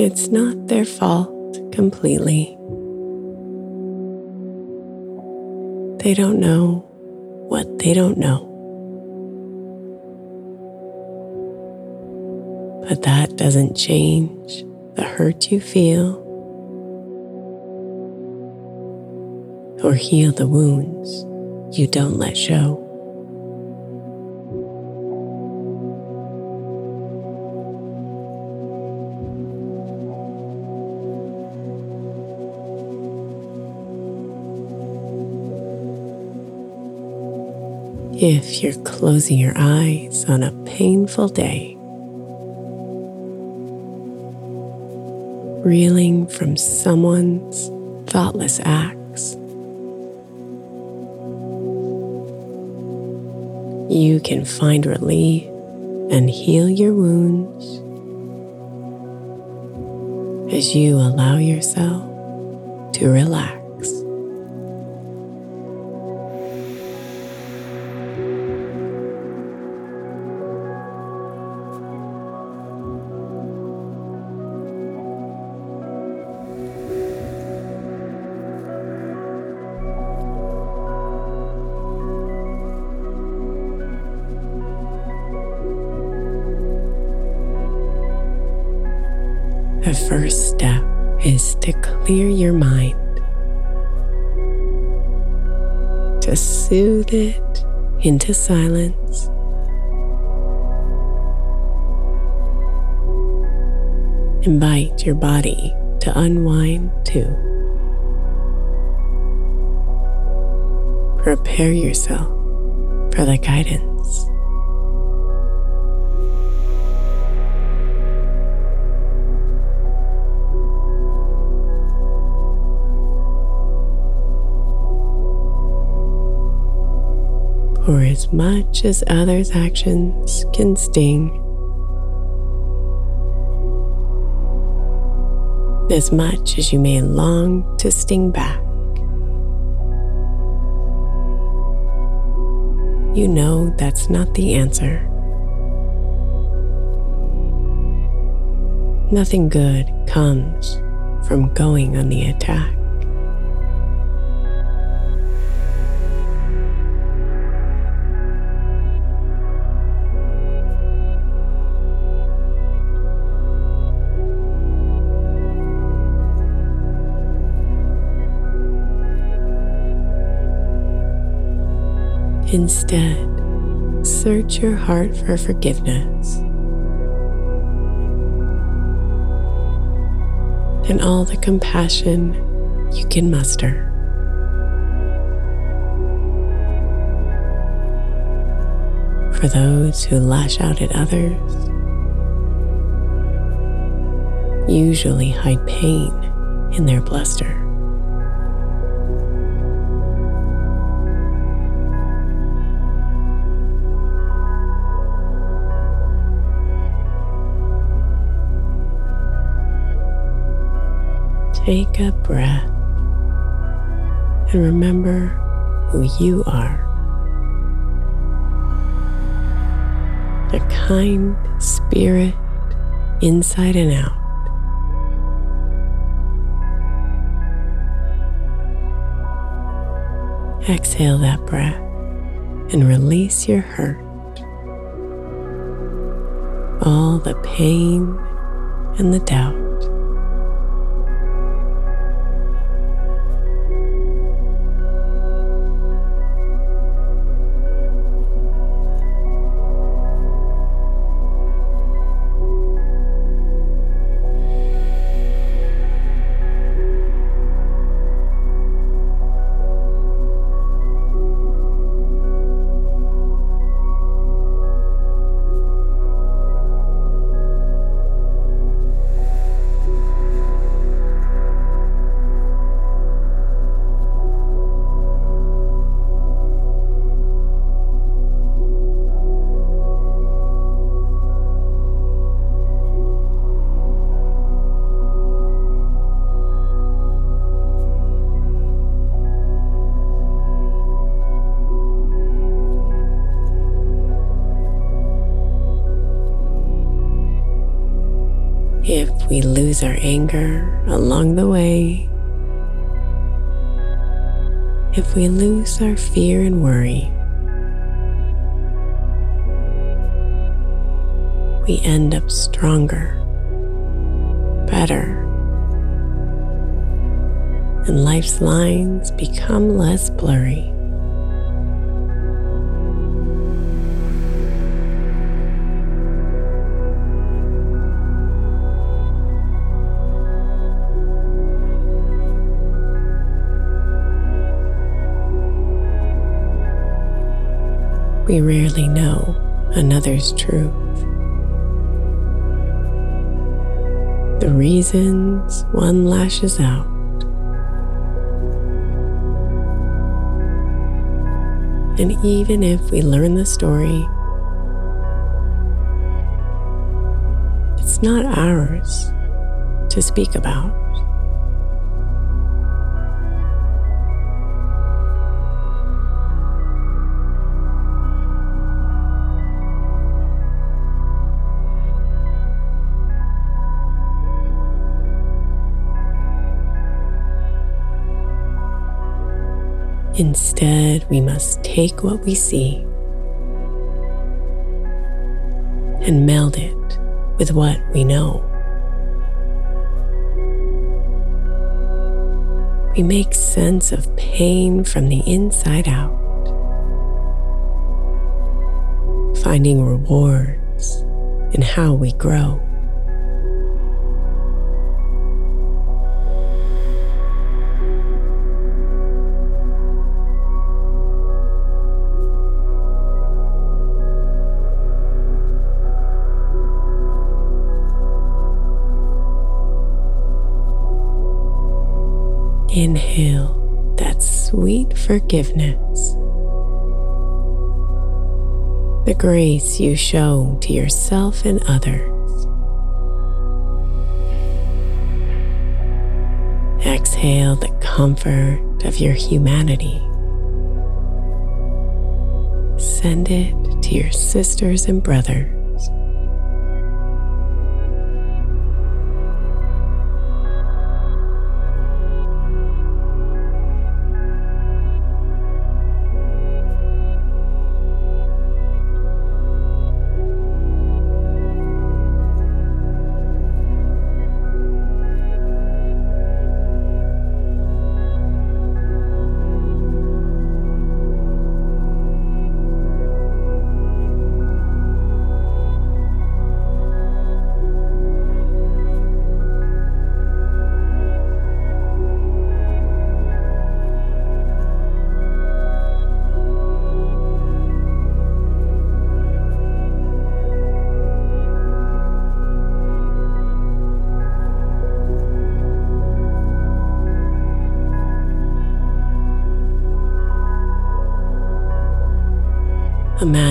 It's not their fault completely. They don't know what they don't know. But that doesn't change the hurt you feel or heal the wounds you don't let show. If you're closing your eyes on a painful day, reeling from someone's thoughtless acts. You can find relief and heal your wounds as you allow yourself to relax. First step is to clear your mind, to soothe it into silence. Invite your body to unwind too. Prepare yourself for the guidance. For as much as others' actions can sting, as much as you may long to sting back. You know that's not the answer. Nothing good comes from going on the attack. Instead, search your heart for forgiveness and all the compassion you can muster. For those who lash out at others, usually hide pain in their bluster. Take a breath and remember who you are. A kind spirit inside and out. Exhale that breath and release your hurt. All the pain and the doubt. We lose our anger along the way, if we lose our fear and worry, we end up stronger, better, and life's lines become less blurry. We rarely know another's truth. The reasons one lashes out. And even if we learn the story, it's not ours to speak about. Instead, we must take what we see and meld it with what we know. We make sense of pain from the inside out, finding rewards in how we grow. Inhale that sweet forgiveness, the grace you show to yourself and others. Exhale the comfort of your humanity. Send it to your sisters and brothers.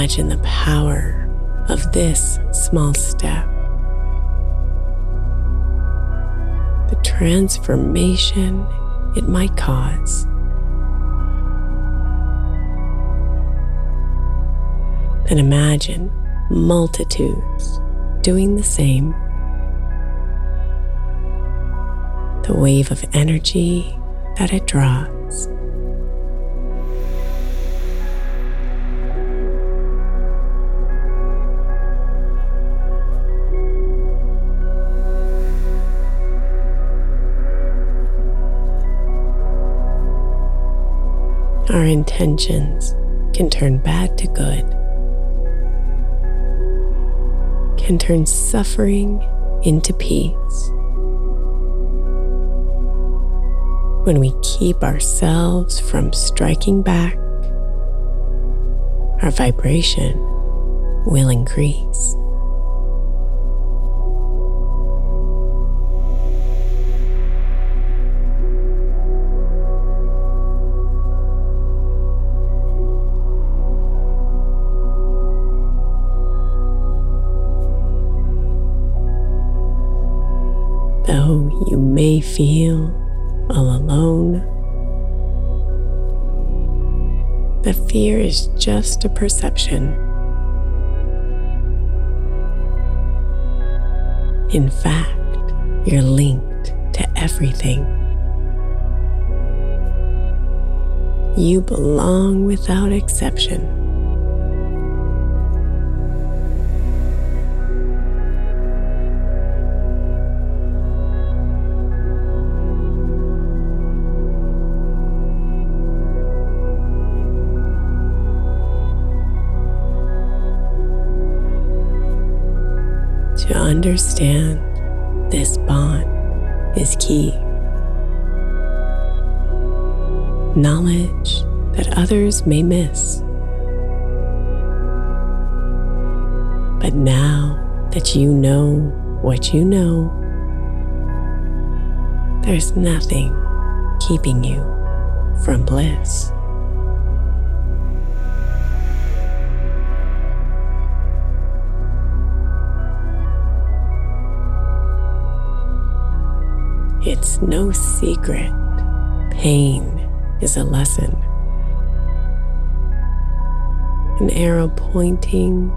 Imagine the power of this small step. The transformation it might cause. And imagine multitudes doing the same. The wave of energy that it draws. Our intentions can turn bad to good, can turn suffering into peace. When we keep ourselves from striking back, our vibration will increase. May feel all alone, the fear is just a perception. In fact, you're linked to everything. You belong without exception. Understand this bond is key. Knowledge that others may miss. But now that you know what you know, there's nothing keeping you from bliss. It's no secret. Pain is a lesson. An arrow pointing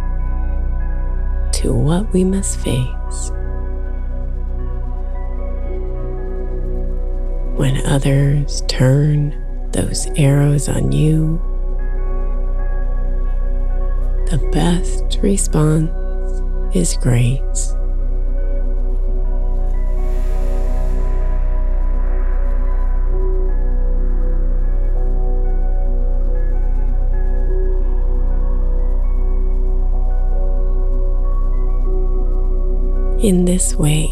to what we must face. When others turn those arrows on you, the best response is grace. In this way,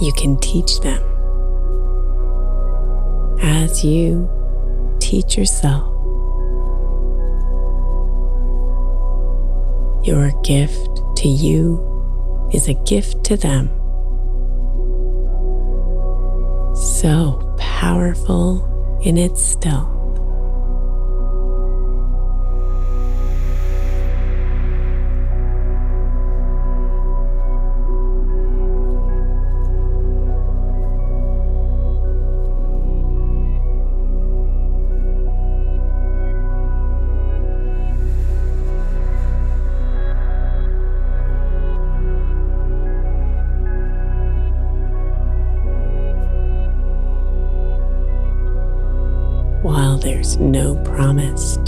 you can teach them as you teach yourself. Your gift to you is a gift to them. So powerful in its stealth.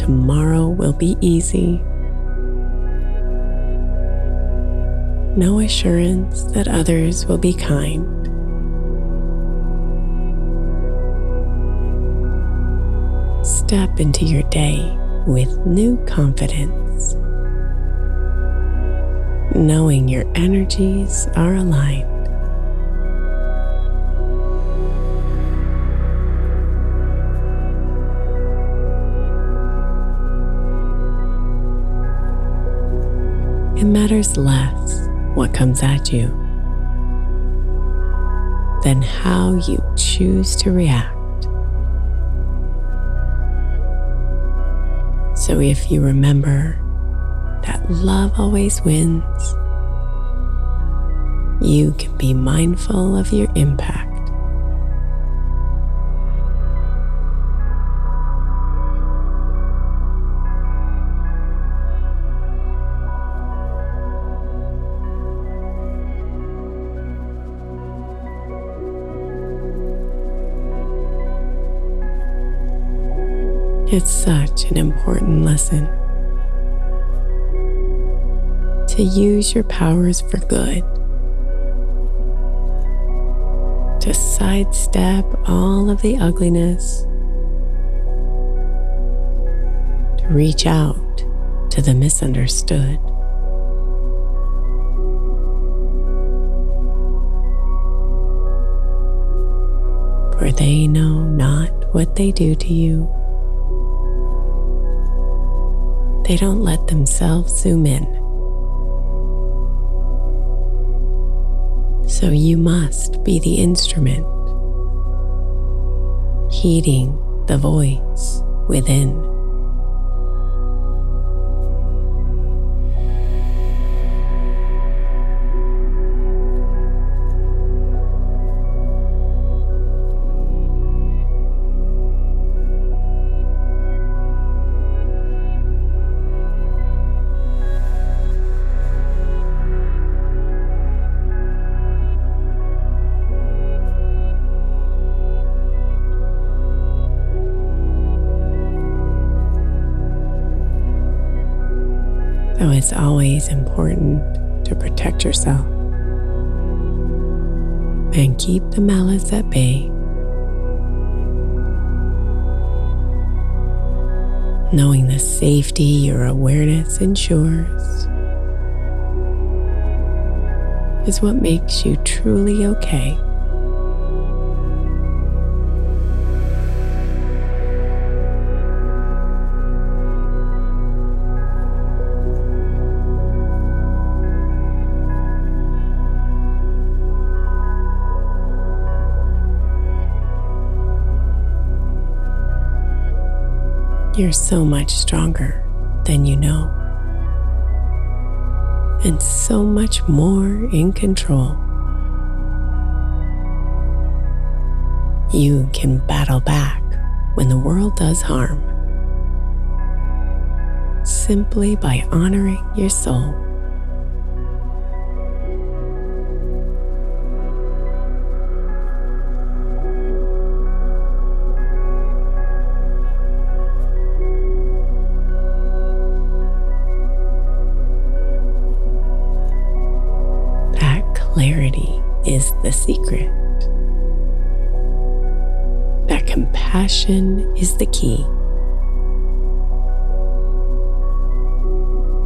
Tomorrow will be easy, no assurance that others will be kind. Step into your day with new confidence, knowing your energies are aligned. Matters less what comes at you than how you choose to react. So if you remember that love always wins, you can be mindful of your impact. It's such an important lesson to use your powers for good, to sidestep all of the ugliness, to reach out to the misunderstood. For they know not what they do to you. They don't let themselves zoom in. So you must be the instrument, heeding the voice within. Always important to protect yourself and keep the malice at bay. Knowing the safety your awareness ensures is what makes you truly okay. You're so much stronger than you know, and so much more in control. You can battle back when the world does harm simply by honoring your soul.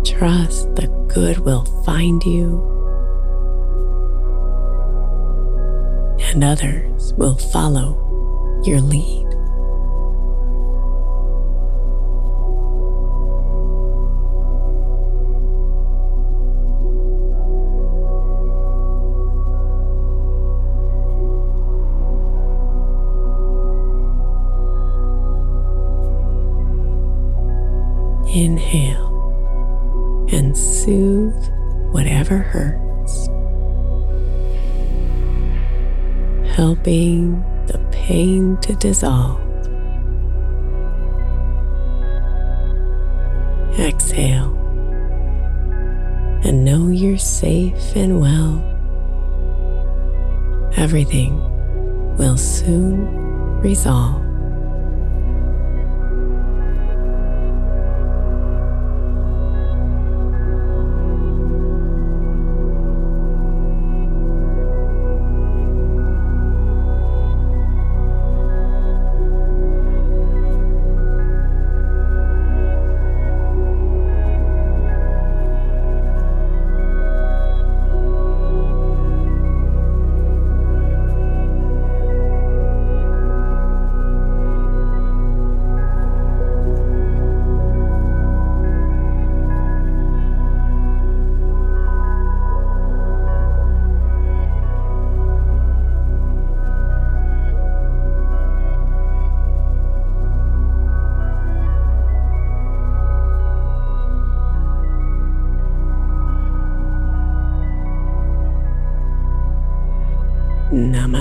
Trust the good will find you, and others will follow your lead. Inhale and soothe whatever hurts, helping the pain to dissolve. Exhale and know you're safe and well. Everything will soon resolve.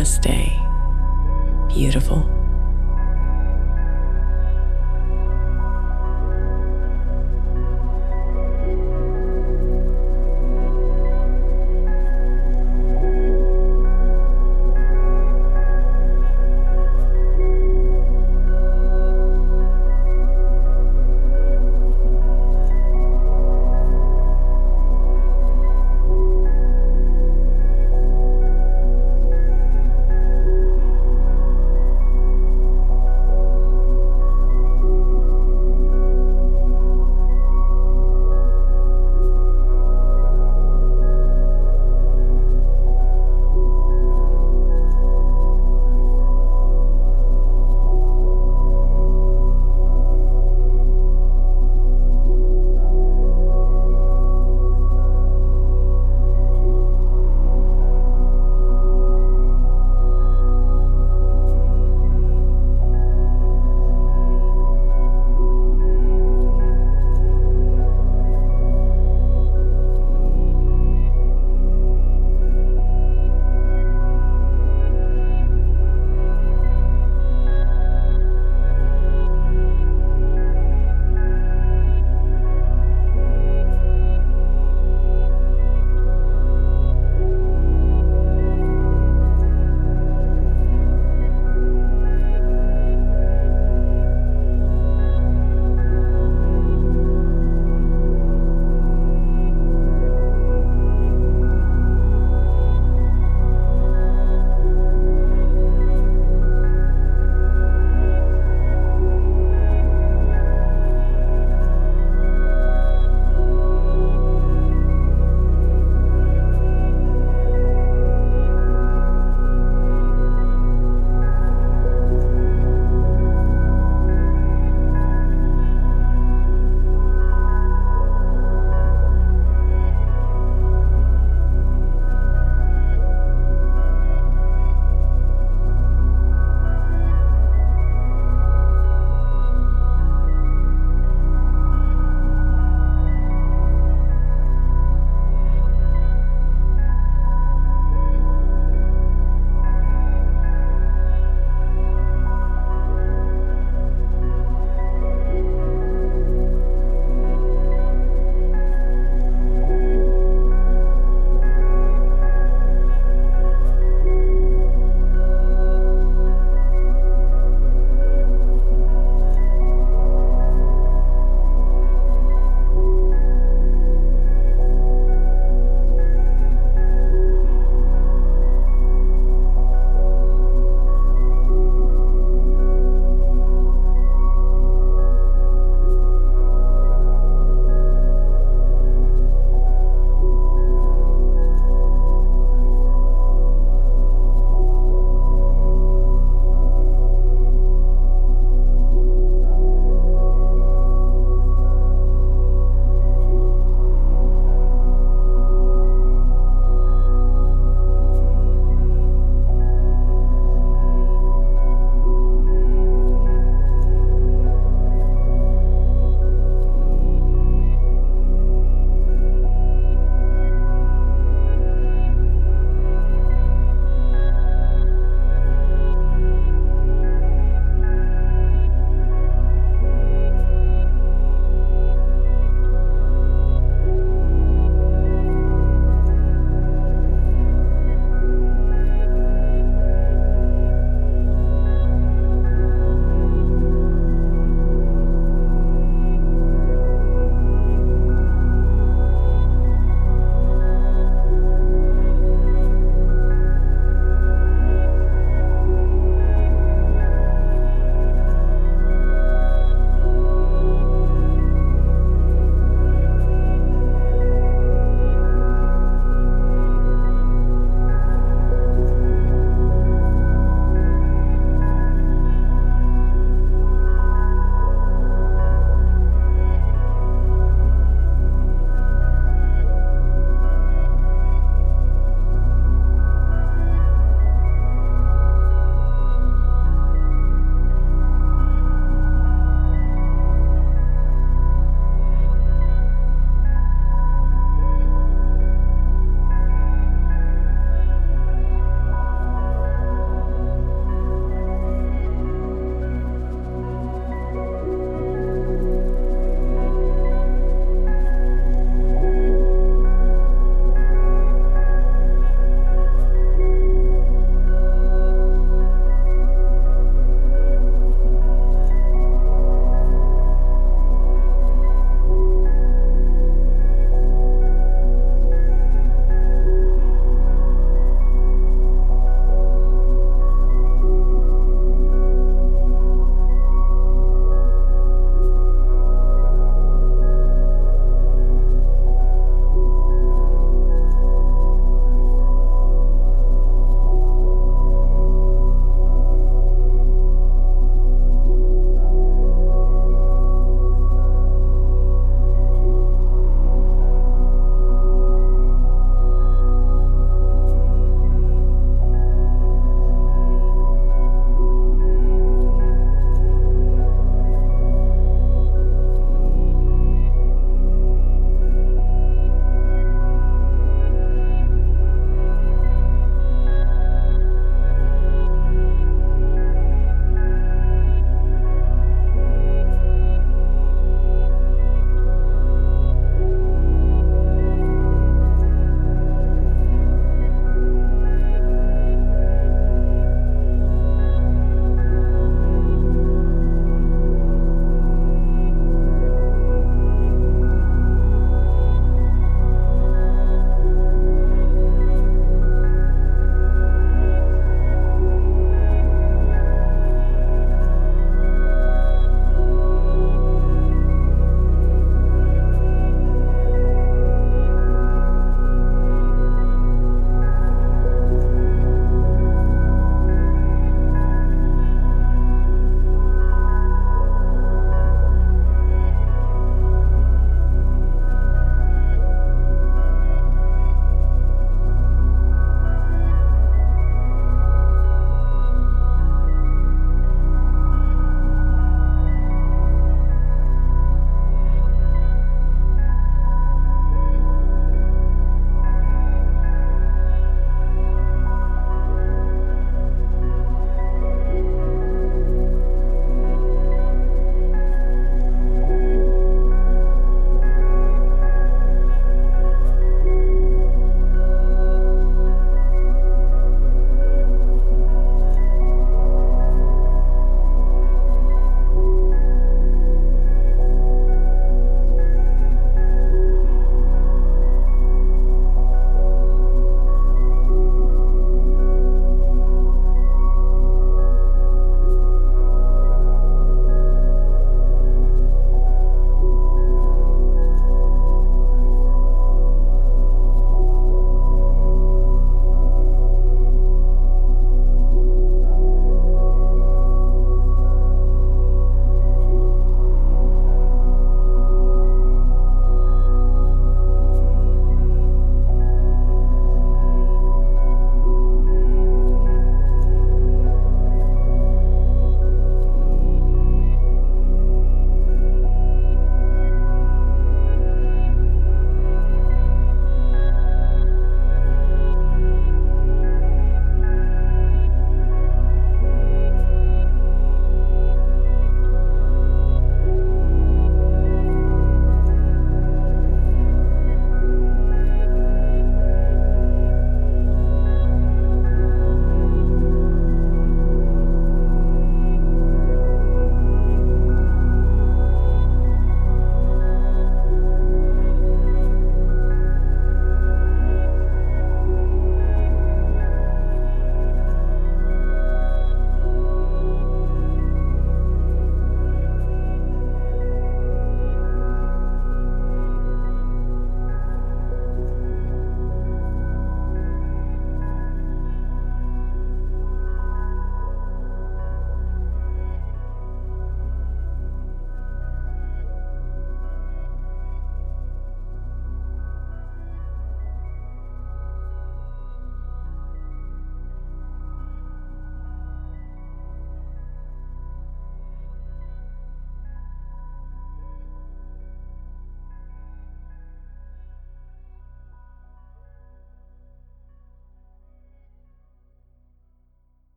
Namaste.